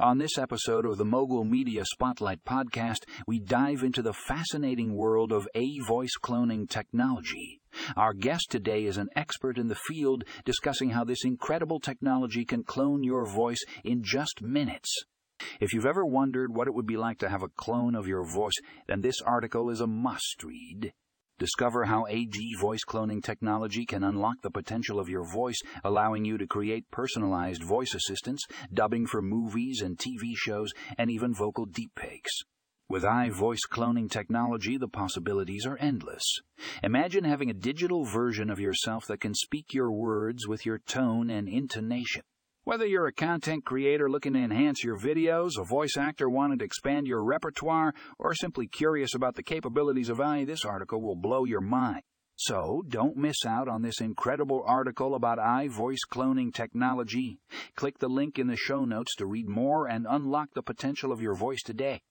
On this episode of the Mogul Media Spotlight podcast, we dive into the fascinating world of A voice cloning technology. Our guest today is an expert in the field discussing how this incredible technology can clone your voice in just minutes. If you've ever wondered what it would be like to have a clone of your voice, then this article is a must read. Discover how AI voice cloning technology can unlock the potential of your voice, allowing you to create personalized voice assistants, dubbing for movies and TV shows, and even vocal deepfakes. With AI voice cloning technology, the possibilities are endless. Imagine having a digital version of yourself that can speak your words with your tone and intonation. Whether you're a content creator looking to enhance your videos, a voice actor wanting to expand your repertoire, or simply curious about the capabilities of AI, this article will blow your mind. So, don't miss out on this incredible article about AI voice cloning technology. Click the link in the show notes to read more and unlock the potential of your voice today.